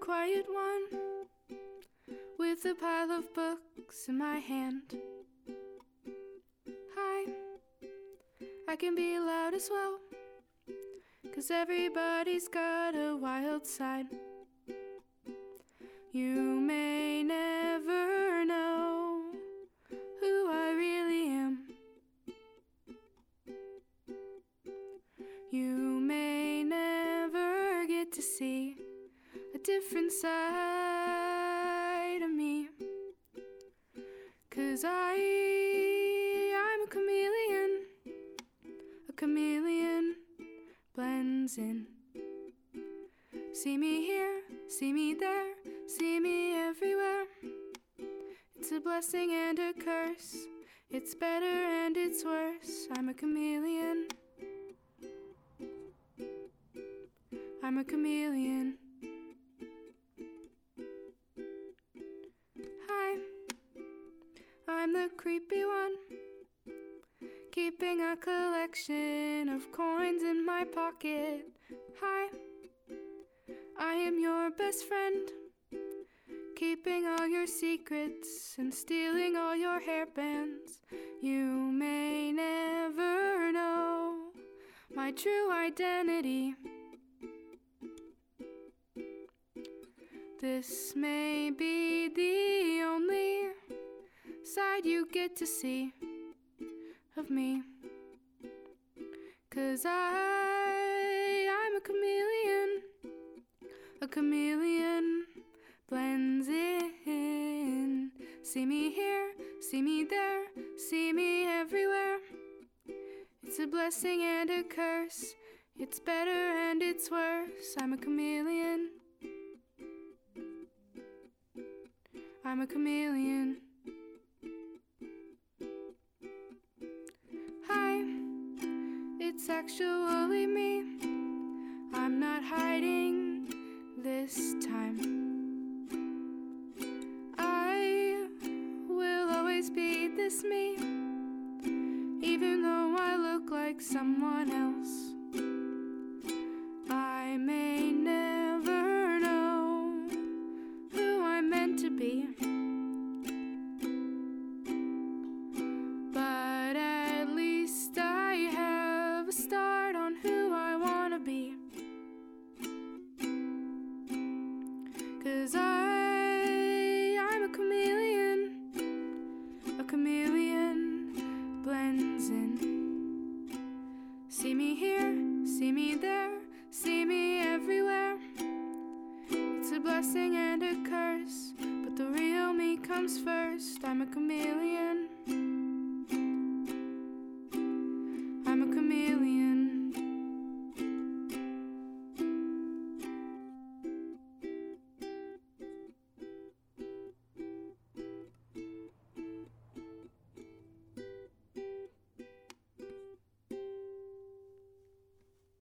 quiet one with a pile of books in my hand. Hi, I can be loud as well, cause everybody's got a wild side. You different side of me. Cause I, I'm a chameleon. A chameleon blends in. See me here, see me there, see me everywhere. It's a blessing and a curse. It's better and it's worse. I'm a chameleon. I'm a chameleon. I'm the creepy one. Keeping a collection of coins in my pocket. Hi, I am your best friend. Keeping all your secrets and stealing all your hairbands. You may never know my true identity. This may be the only side you get to see of me. Cause I, I'm a chameleon. A chameleon blends in. See me here, see me there, see me everywhere. It's a blessing and a curse. It's better and it's worse. I'm a chameleon. I'm a chameleon. It's actually me. I'm not hiding this time. I will always be this me, even though I look like someone else. Cause I, I'm a chameleon. A chameleon blends in. See me here, see me there, see me everywhere. It's a blessing and a curse, but the real me comes first. I'm a chameleon.